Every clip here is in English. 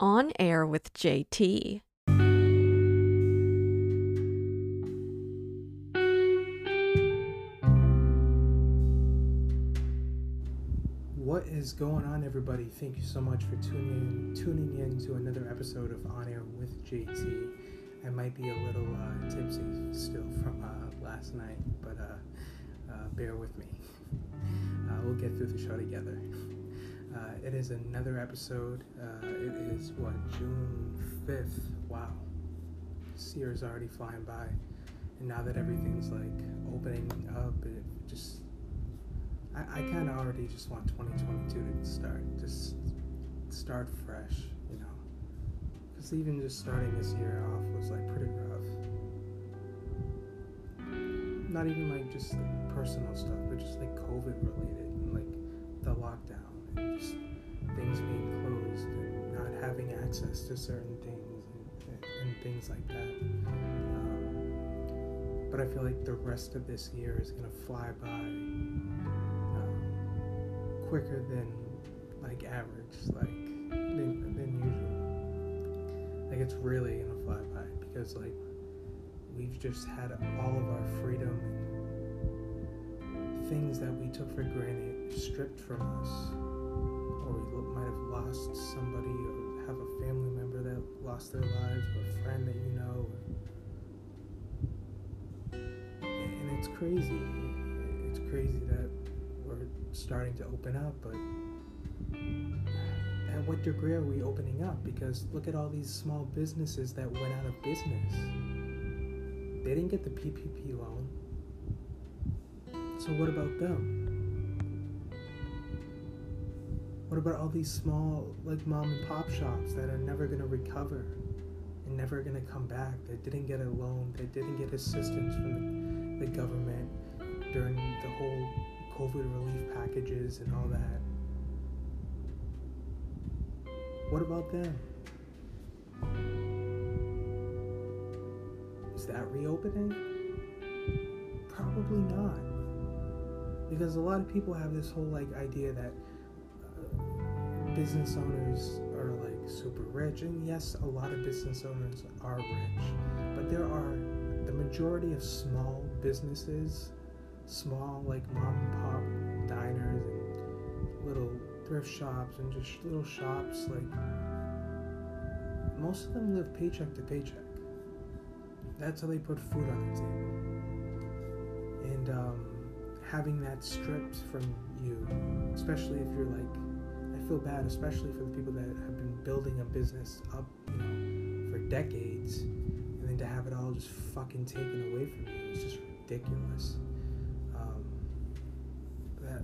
On Air with JT. What is going on, everybody? Thank you so much for tuning in, tuning in to another episode of On Air with JT. I might be a little uh, tipsy still from uh, last night, but uh, uh bear with me. Uh, we'll get through the show together. Uh, it is another episode. it is what June fifth. Wow, this year is already flying by, and now that everything's like opening up, it just I, I kind of already just want 2022 to start, just start fresh, you know. Because even just starting this year off was like pretty rough. Not even like just like personal stuff, but just like COVID related, access to certain things, and, and things like that. Um, but I feel like the rest of this year is gonna fly by quicker than like average, like than, than usual. Like it's really gonna fly by because like we've just had all of our freedom and things that we took for granted stripped from us, or we might have lost somebody have a family member that lost their lives or a friend that you know. And it's crazy. It's crazy that we're starting to open up, but at what degree are we opening up? Because look at all these small businesses that went out of business. They didn't get the PPP loan. So what about them? What about all these small, like mom and pop shops that are never going to recover and never going to come back? They didn't get a loan, they didn't get assistance from the, the government during the whole COVID relief packages and all that. What about them? Is that reopening? Probably not. Because a lot of people have this whole like idea that business owners are like super rich and yes, a lot of business owners are rich, but there are the majority of small businesses small like mom and pop diners and little thrift shops and just little shops like most of them live paycheck to paycheck. That's how they put food on the table. And um, having that stripped from you especially if you're like feel bad especially for the people that have been building a business up you know for decades and then to have it all just fucking taken away from you is just ridiculous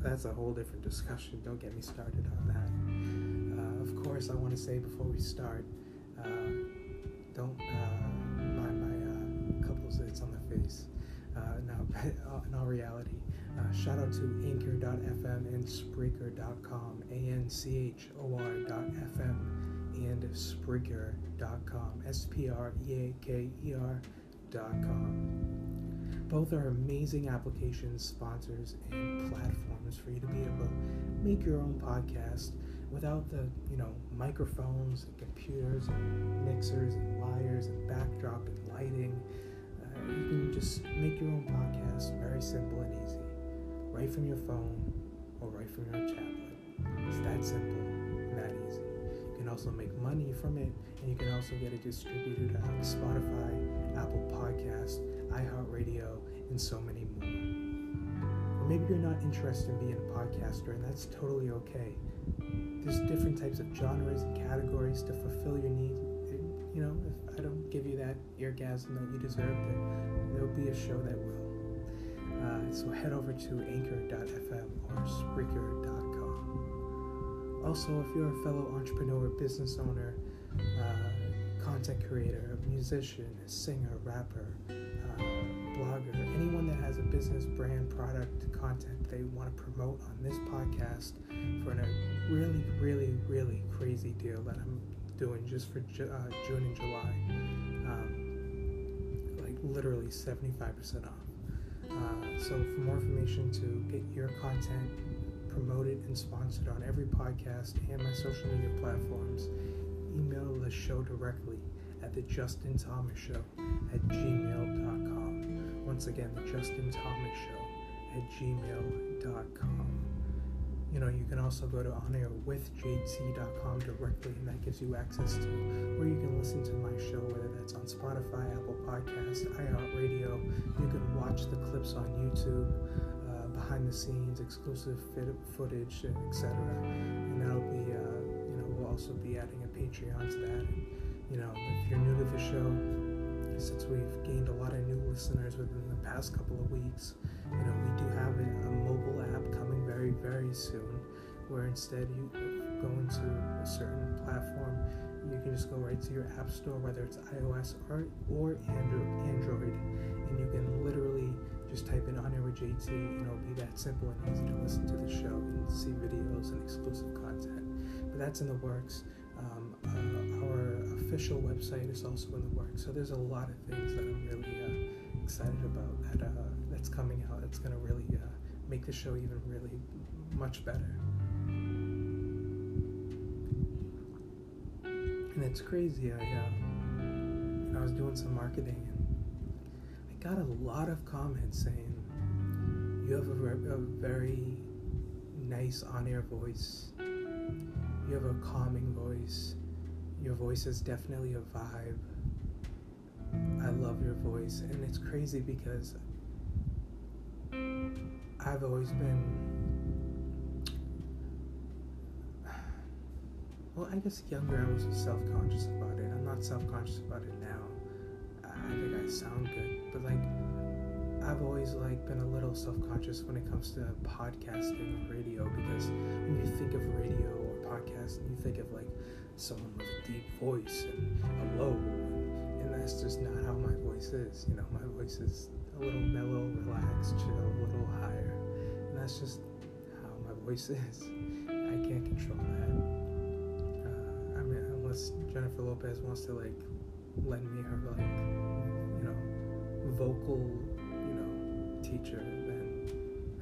that's a whole different discussion. Don't get me started on that. Uh, of course, I want to say before we start, uh, don't uh, mind my uh, couple zits on the face. Uh, now, in all reality, uh, shout out to Anchor.fm and Spreaker.com, A N C H O R.fm and Spreaker.com, S P R E A K E R.com. Both are amazing applications, sponsors, and platforms for you to be able to make your own podcast without the, you know, microphones and computers and mixers and wires and backdrop and lighting. Uh, you can just make your own podcast very simple and easy, right from your phone or right from your tablet. It's that simple that easy. You can also make money from it, and you can also get it distributed on Spotify, Apple Podcast, iHeartRadio, and so many more. Or maybe you're not interested in being a podcaster, and that's totally okay. There's different types of genres and categories to fulfill your needs. You know, if I don't give you that orgasm that you deserve, there'll be a show that will. Uh, so head over to anchor.fm or Spreaker.com. Also, if you're a fellow entrepreneur, business owner, uh, content creator, a musician, a singer, rapper, blogger, anyone that has a business, brand, product, content they want to promote on this podcast for a really, really, really crazy deal that I'm doing just for uh, June and July. Um, like literally 75% off. Uh, so for more information to get your content promoted and sponsored on every podcast and my social media platforms, email the show directly at the Justin Thomas Show at gmail.com. Once again, the Justin Thomas Show at gmail.com. You know, you can also go to onairwithjt.com directly, and that gives you access to where you can listen to my show, whether that's on Spotify, Apple Podcasts, iHeartRadio. You can watch the clips on YouTube, uh, behind the scenes, exclusive footage, etc. And that'll be, uh, you know, we'll also be adding a Patreon to that. And, you know, if you're new to the show, since we've gained a lot of new listeners within the past couple of weeks, you know, we do have a, a very, soon, where instead you go into a certain platform, you can just go right to your app store, whether it's iOS or or Android, and you can literally just type in On Air with JT, and it'll be that simple and easy to listen to the show and see videos and exclusive content. But that's in the works. Um, uh, our official website is also in the works, so there's a lot of things that I'm really uh, excited about that uh, that's coming out. That's gonna really uh, make the show even really much better. And it's crazy. I, uh, I was doing some marketing and I got a lot of comments saying you have a, a very nice on-air voice. You have a calming voice. Your voice is definitely a vibe. I love your voice, and it's crazy because I've always been. Well, I guess younger I was self conscious about it. I'm not self conscious about it now. I think I sound good, but like, I've always like been a little self conscious when it comes to podcasting or radio because when you think of radio or podcasting, you think of like someone with a deep voice and a low, and that's just not how my voice is. You know, my voice is a little mellow, relaxed, chill, a little higher. And that's just how my voice is. I can't control that. Unless Jennifer Lopez wants to like lend me her like, you know, vocal, you know, teacher, then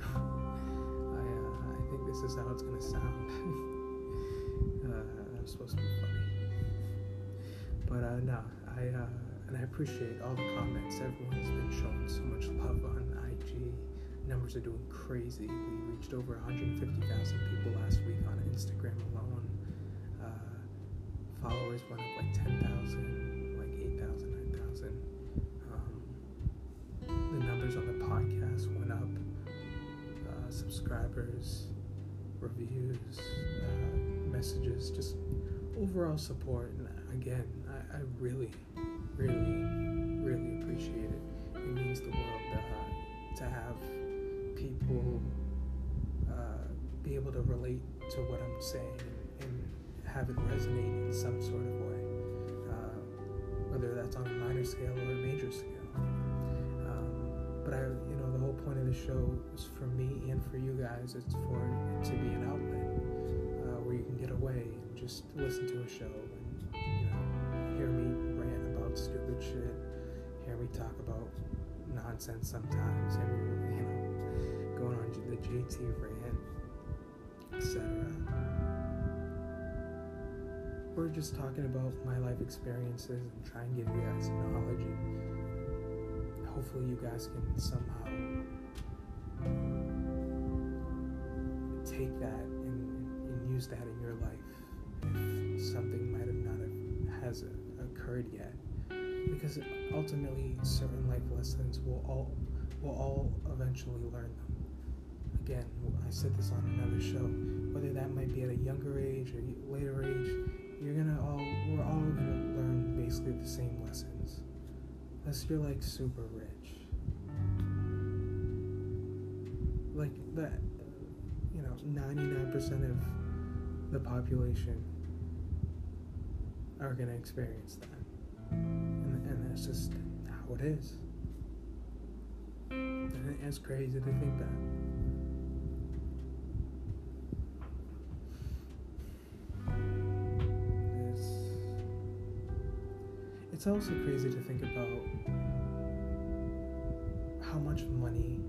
I, uh, I think this is how it's gonna sound. uh, I'm supposed to be funny, but uh, no, I. Uh, and I appreciate all the comments. Everyone's been showing so much love on IG. Numbers are doing crazy. We reached over 150,000 people last week on Instagram alone. Followers went up like 10,000, like 8,000, 9,000. Um, the numbers on the podcast went up. Uh, subscribers, reviews, uh, messages, just overall support. And again, I, I really really, really appreciate it. It means the world uh, to have people uh, be able to relate to what I'm saying and, have it resonate in some sort of way, uh, whether that's on a minor scale or a major scale. Um, but I, you know, the whole point of the show is for me and for you guys. It's for it to be an outlet uh, where you can get away and just listen to a show and you know hear me rant about stupid shit. Hear me talk about nonsense sometimes. Hear me, you know, going on the JT rant, etc. just talking about my life experiences and try and give you guys knowledge. And hopefully, you guys can somehow take that and, and use that in your life if something might have not have has occurred yet because ultimately certain life lessons will all will all eventually learn them. Again, I said this on another show. Whether that might be at a younger age or later age, you're gonna all we're all gonna learn basically the same lessons. Unless you're like super rich, like that, you know, ninety nine percent of the population are gonna experience that and that's just how it is. And it's crazy to think that. It's also crazy to think about how much money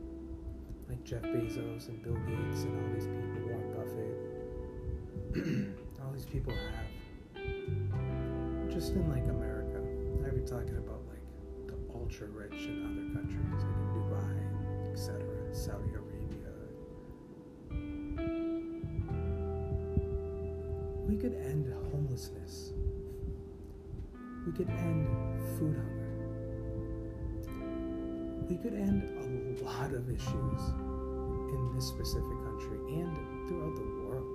like Jeff Bezos and Bill Gates and all these people, Warren Buffett, all these people have just in like America, I've been talking about like the ultra rich in other countries, like in Dubai, etc., Saudi Arabia. We could end homelessness. We could end food hunger. We could end a lot of issues in this specific country and throughout the world.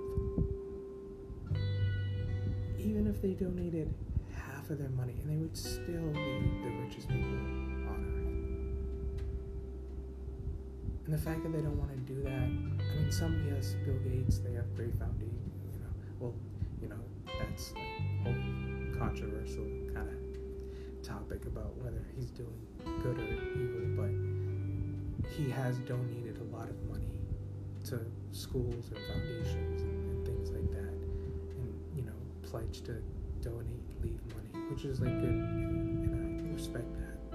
Even if they donated half of their money, and they would still be the richest people on earth. And the fact that they don't want to do that, I mean, some, yes, Bill Gates, they have great foundation, topic about whether he's doing good or evil, but he has donated a lot of money to schools and foundations and, and things like that, and you know, pledged to donate, leave money, which is like good, and I respect that.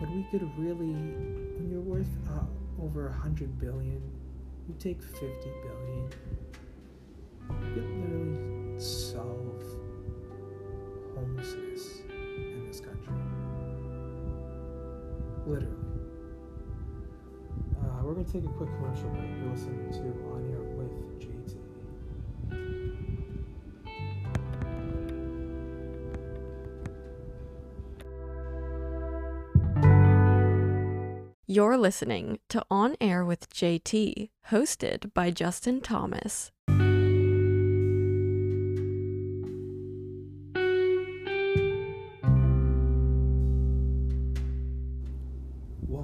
But we could really, when you're worth uh, over a hundred billion, you take fifty billion, take a quick commercial break. You're listening to On Air with JT. You're listening to On Air with JT, hosted by Justin Thomas.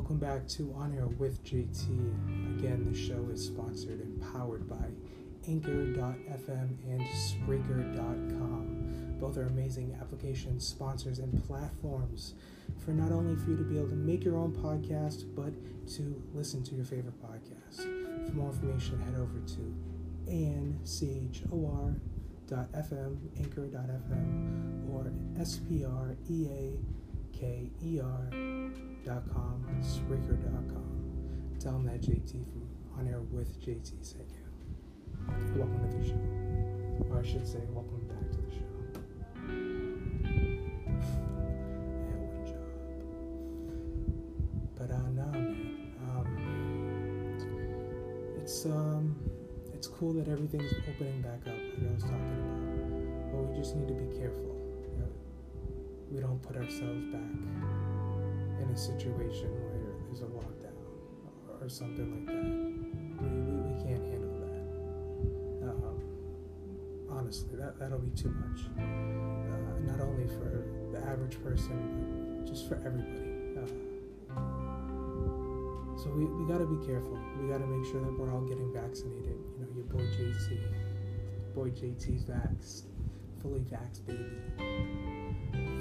Welcome back to On Air with JT. Again, the show is sponsored and powered by Anchor.fm and Spreaker.com. Both are amazing applications, sponsors, and platforms for not only for you to be able to make your own podcast, but to listen to your favorite podcast. For more information, head over to anchor.fm, anchor.fm, or S-P-R-E-A-K-E-R.com, Spreaker.com. Tell them that JT from On Air with JT sent you. Welcome to the show. Or I should say, welcome back to the show. yeah, what job. But uh, no, man. Um, it's um, it's cool that everything's opening back up, like I was talking about. But we just need to be careful. You know, we don't put ourselves back in a situation where there's a lockdown or, something like that. We, we, we can't handle that. Um, honestly, that that'll be too much. Uh, not only for the average person, but just for everybody. Uh, so we, we gotta be careful. We gotta make sure that we're all getting vaccinated. You know, your boy JT, boy JT's vaxxed, fully vaxxed baby,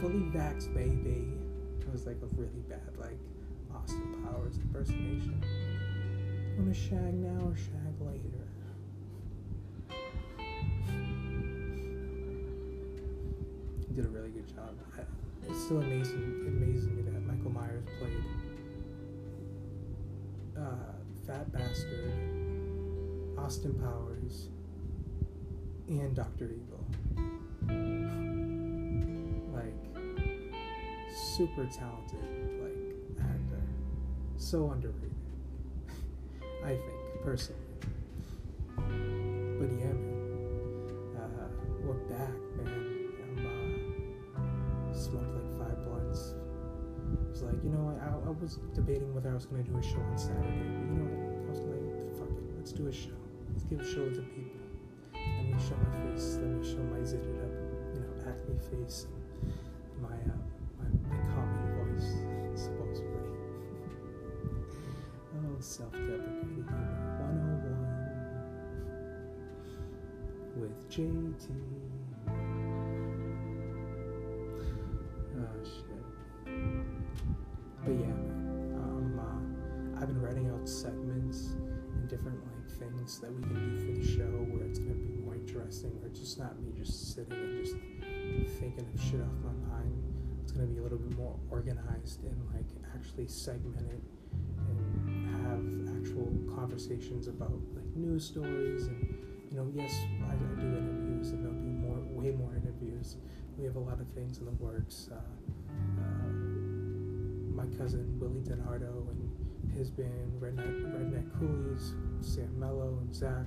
fully vaxxed baby. It was like a really bad like Austin Powers impersonation. Wanna shag now or shag later? He did a really good job. I, it's still amazing, amazing me that Michael Myers played uh, Fat Bastard, Austin Powers, and Doctor Evil. Super talented, like actor, so underrated. I think personally. But yeah, man, uh, we're back, man. I'm uh, smoked like five blunts. I was like, you know? I, I was debating whether I was gonna do a show on Saturday, but you know? I was like, fuck it, let's do a show. Let's give a show to people. Let me show my face. Let me show my zitted up, you know, acne face and my uh, Oh shit. But yeah, man. Um, uh, I've been writing out segments and different like things that we can do for the show where it's gonna be more interesting, where it's just not me just sitting and just thinking of shit off my mind. It's gonna be a little bit more organized and like actually segmented and have actual conversations about like news stories and you know yes I, I do interviews and there'll be more way more interviews we have a lot of things in the works. Uh, uh, my cousin Willie DiNardo and his band Redneck, Redneck Coolies, Sam Mello and Zach,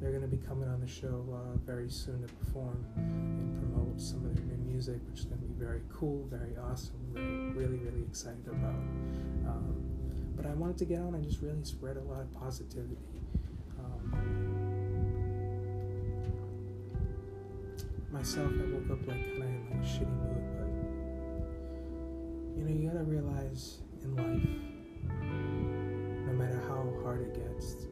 they're going to be coming on the show uh, very soon to perform and promote some of their new music, which is going to be very cool, very awesome, very, really, really excited about. Um, but I wanted to get on and just really spread a lot of positivity. Myself, I woke up like kind of in like a shitty mood, but you know, you gotta realize in life, no matter how hard it gets,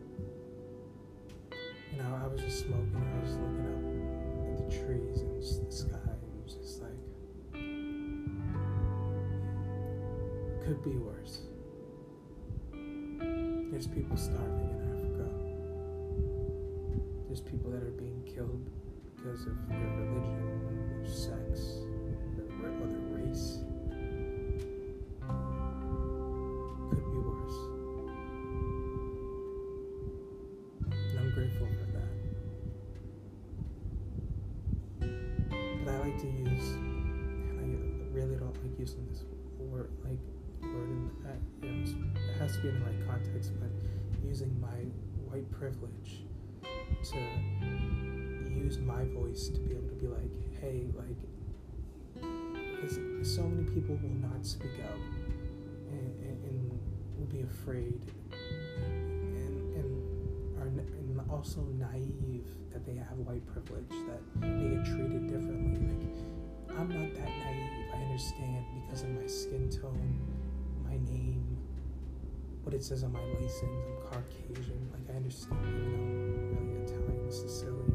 you know, I was just smoking, I was looking up at the trees and the sky, and it was just like, could be worse. There's people starving in Africa. There's people that are being killed because of their religion, their sex, their, or race. Could be worse. And I'm grateful for that. But I like to use, and I really don't like using this word, like word in that, you know, it has to be in the right context, but using my white privilege to use my voice to be able to be like, hey, like, because so many people will not speak out and, and, and will be afraid and, and are and also naive that they have white privilege, that they get treated differently. Like, I'm not that naive. I understand because of my skin tone, my name, what it says on my license. I'm Caucasian. Like, I understand, even though I'm really Italian, Sicilian.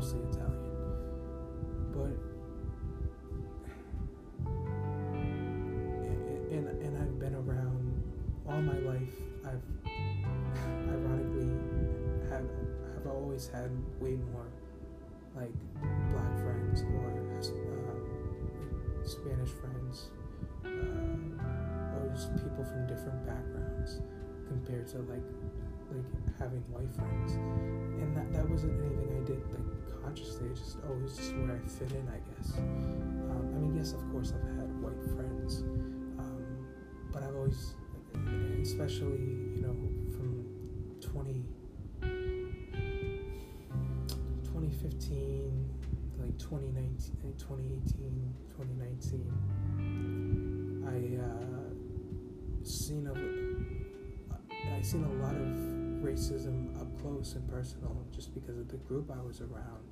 Mostly Italian. But and and I've been around all my life. I've ironically had have always had way more like black friends or um, Spanish friends uh, or just people from different backgrounds compared to like like having white friends, and that that wasn't anything I did like consciously. It just always just where I fit in, I guess. Um, I mean, yes, of course, I've had white friends, um, but I've always, especially you know, from 20, 2015 like 2019, 2018, 2019, I uh, seen a I seen a lot of racism up close and personal just because of the group I was around.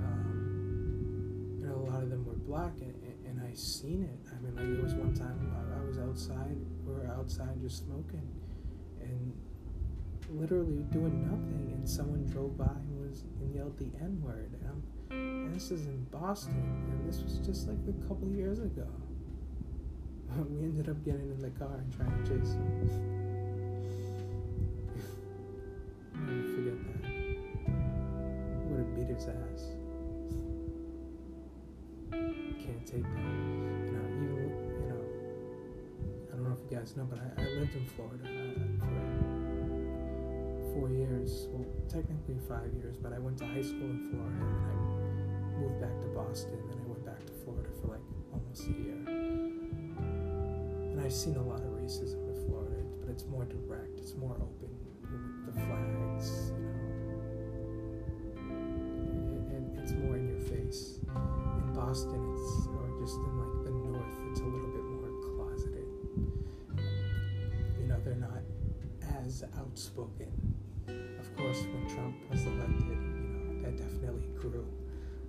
Um, you know, a lot of them were black, and, and I seen it. I mean, like there was one time I, was outside, we were outside just smoking, and literally doing nothing, and someone drove by and was and yelled the N word, and, and this is in Boston, and this was just like a couple years ago. we ended up getting in the car and trying to chase him. Never forget that. Would have beat his ass. Can't take that. You know, even you know, I don't know if you guys know, but I, I lived in Florida uh, for four years. Well, technically five years, but I went to high school in Florida and I moved back to Boston. And I went back to Florida for like almost a year. And I've seen a lot of racism in Florida, but it's more direct. It's more open In Boston, it's or just in like the north, it's a little bit more closeted. You know, they're not as outspoken. Of course, when Trump was elected, you know, that definitely grew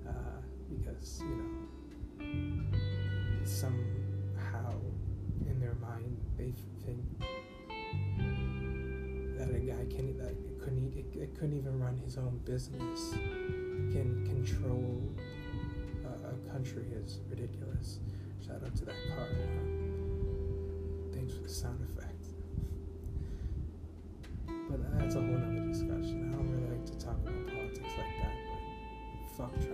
uh, because you know somehow in their mind they think that a guy can that couldn't it, couldn't even run his own business can control country is ridiculous. Shout out to that car. Thanks for the sound effect. But that's a whole nother discussion. I don't really like to talk about politics like that, but fuck Trump.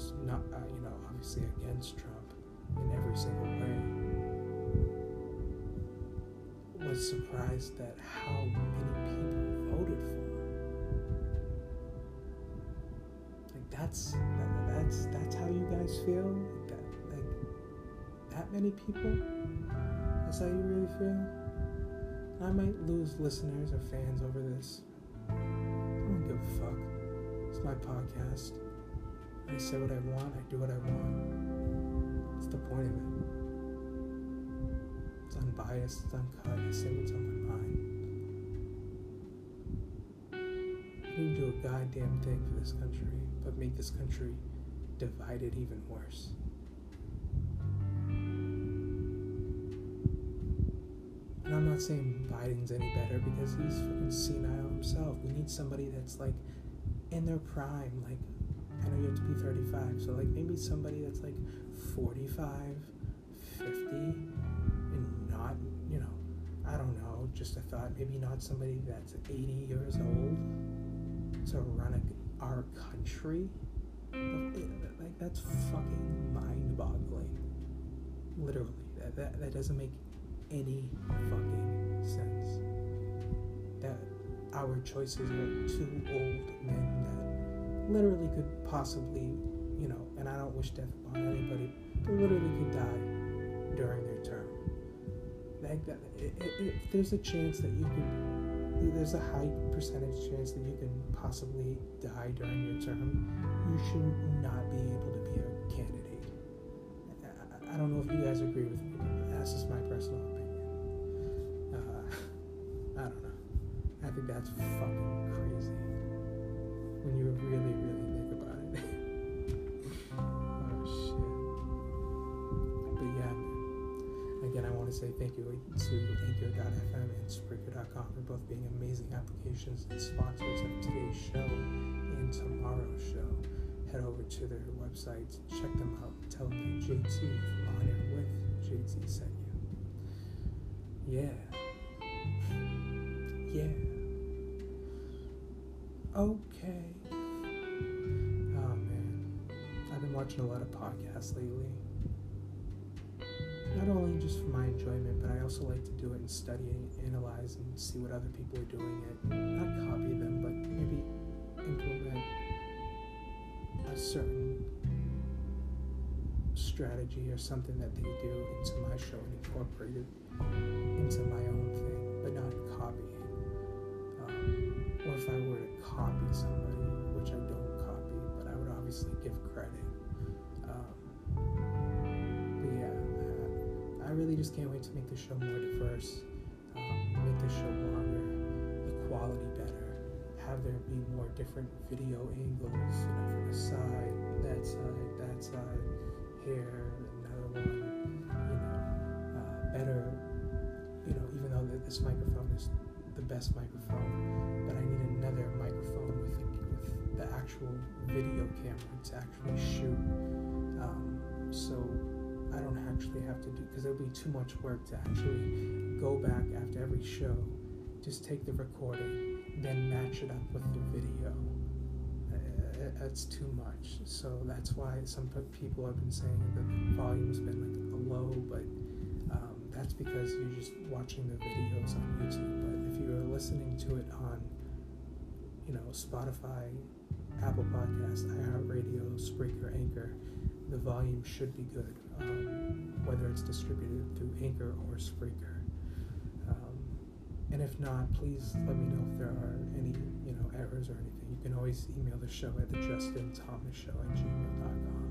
Who's not, uh, you know, obviously against Trump in every single way, was surprised that how many people voted for him. Like that's that, that's that's how you guys feel. Like that like that many people. That's how you really feel. I might lose listeners or fans over this. I don't give a fuck. It's my podcast. I say what I want, I do what I want. What's the point of it? It's unbiased, it's uncut, I say what's on my mind. I didn't do a goddamn thing for this country, but make this country divided even worse. And I'm not saying Biden's any better because he's fucking senile himself. We need somebody that's like in their prime. Like, I know you have to be 35, so like maybe somebody that's like 45, 50, and not, you know, I don't know, just a thought, maybe not somebody that's 80 years old to run a, our country. Like, that's fucking mind boggling. Literally. That, that, that doesn't make any fucking sense. That our choices are two old men that literally could possibly, you know, and I don't wish death upon anybody, but literally could die during their term. Like that, if there's a chance that you could, there's a high percentage chance that you can possibly die during your term, you should not be able to be a candidate. I don't know if you guys agree with me, that's just my personal opinion. Uh, I don't know. I think that's fucking say thank you to Anchor.fm and Spreaker.com for both being amazing applications and sponsors of today's show and tomorrow's show. Head over to their websites, check them out, tell them that JT from On Air with JT sent you. Yeah. Yeah. Okay. Oh man. I've been watching a lot of podcasts lately. Also like to do it and study and analyze and see what other people are doing it. not copy them, but maybe implement a certain strategy or something that they do into my show and incorporate it into my own thing, but not copying um, or if I were to copy somebody, which I don't copy, but I would obviously give credit. Really just can't wait to make the show more diverse, um, make the show longer, the quality better, have there be more different video angles, you know, from the side, that side, that side, here, another one, you know, uh, better, you know, even though this microphone is the best microphone, but I need another microphone with the, with the actual video camera to actually shoot. Um, so I don't actually have to do because it'll be too much work to actually go back after every show, just take the recording, then match it up with the video. Uh, that's too much. So that's why some people have been saying that the volume's been like low, but um, that's because you're just watching the videos on YouTube. But if you're listening to it on, you know, Spotify, Apple Podcasts, iHeartRadio, Spreaker, Anchor, the volume should be good, um, whether it's distributed through Anchor or Spreaker. Um, and if not, please let me know if there are any, you know, errors or anything. You can always email the show at the Justin Thomas Show at gmail.com.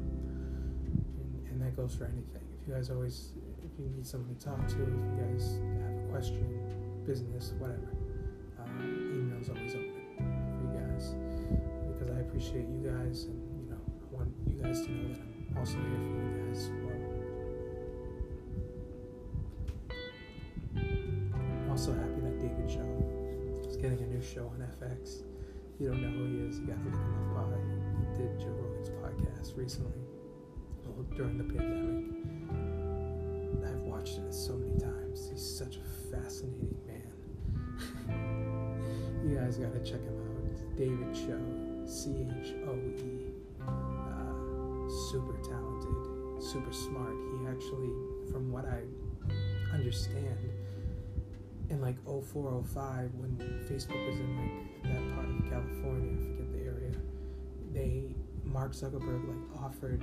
And, and that goes for anything. If you guys always if you need someone to talk to, if you guys have a question, business, whatever, uh, email's always open for you guys because I appreciate you guys and you know I want you guys to know that I'm also here for you guys well. I'm also happy that David Choe is getting a new show on FX. If you don't know who he is, you gotta look him up. Uh, he did Joe Rogan's podcast recently, during the pandemic I've watched it so many times. He's such a fascinating man. you guys gotta check him out. It's David Choe, C H O E. Super talented, super smart. He actually, from what I understand, in like 04, 05, when Facebook was in like that part of California, I forget the area, they Mark Zuckerberg like offered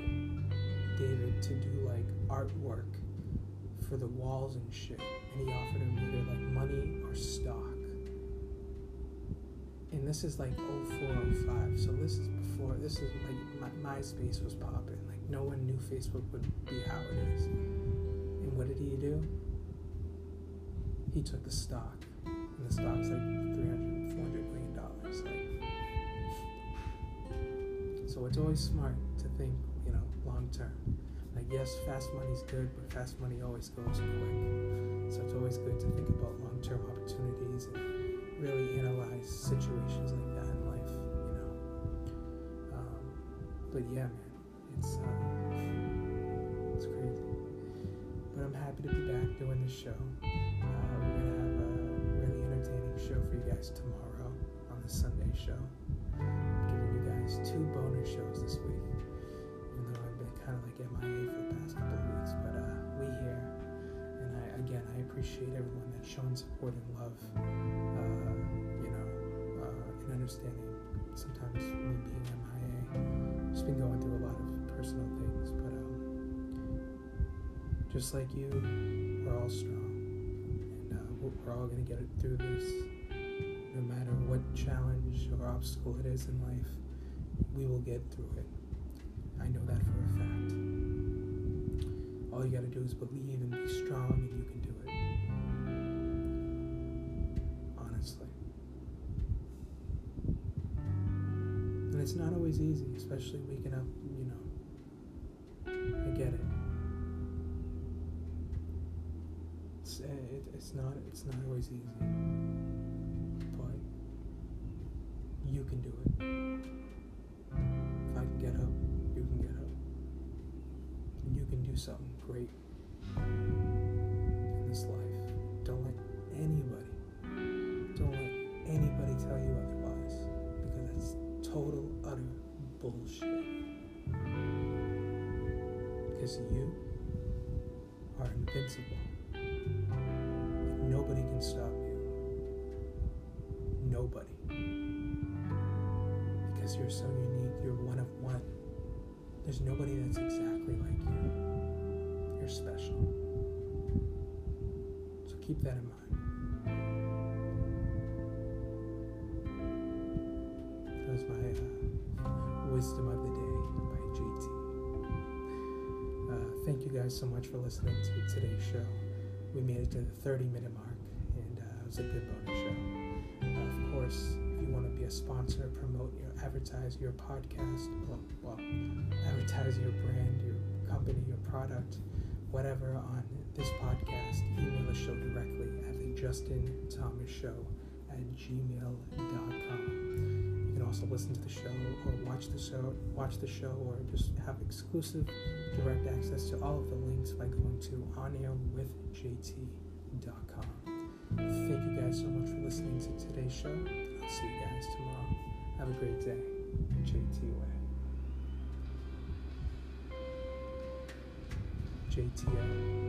David to do like artwork for the walls and shit, and he offered him either like money or stock. And this is like 04, 05, so this is before. This is like my, MySpace was popping. Like no one knew Facebook would be how it is. And what did he do? He took the stock, and the stock's like 300, 400 million dollars. Like, so it's always smart to think, you know, long term. Like yes, fast money's good, but fast money always goes quick. So it's always good to think about long term opportunities and really analyze situations like that in life, you know. Um, but yeah, man, it's uh, it's crazy. But I'm happy to be back doing this show. Uh, we're gonna have a really entertaining show for you guys tomorrow on the Sunday show. giving you guys two bonus shows this week even though I've been kind of like MIA for the past couple of weeks, but uh, we here, and I again I appreciate everyone that's shown support and love, uh, and understanding. Sometimes me being MIA, just been going through a lot of personal things, but um, just like you, we're all strong, and uh, we're all gonna get it through this. No matter what challenge or obstacle it is in life, we will get through it. I know that for a fact. All you gotta do is believe and be strong, and you can not always easy, especially waking up, you know. I get it. It's, eh, it, it's not it's not always easy. But you can do it. If I can get up, you can get up. And you can do something great in this life. Don't let anybody, don't let anybody tell you otherwise. Because it's total, bullshit. Because you are invincible. Nobody can stop you. Nobody. Because you're so unique, you're one of one. There's nobody that's exactly like you. You're special. So keep that in mind. You guys so much for listening to today's show. We made it to the 30 minute mark, and uh, it was a good bonus show. Uh, of course, if you want to be a sponsor, promote your advertise your podcast, well, well, advertise your brand, your company, your product, whatever on this podcast, email the show directly at the Justin Thomas Show at gmail.com. Also listen to the show or watch the show, watch the show, or just have exclusive direct access to all of the links by going to onairwithjt.com. Thank you guys so much for listening to today's show. I'll see you guys tomorrow. Have a great day. JT way. JTL,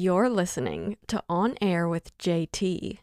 You're listening to On Air with JT.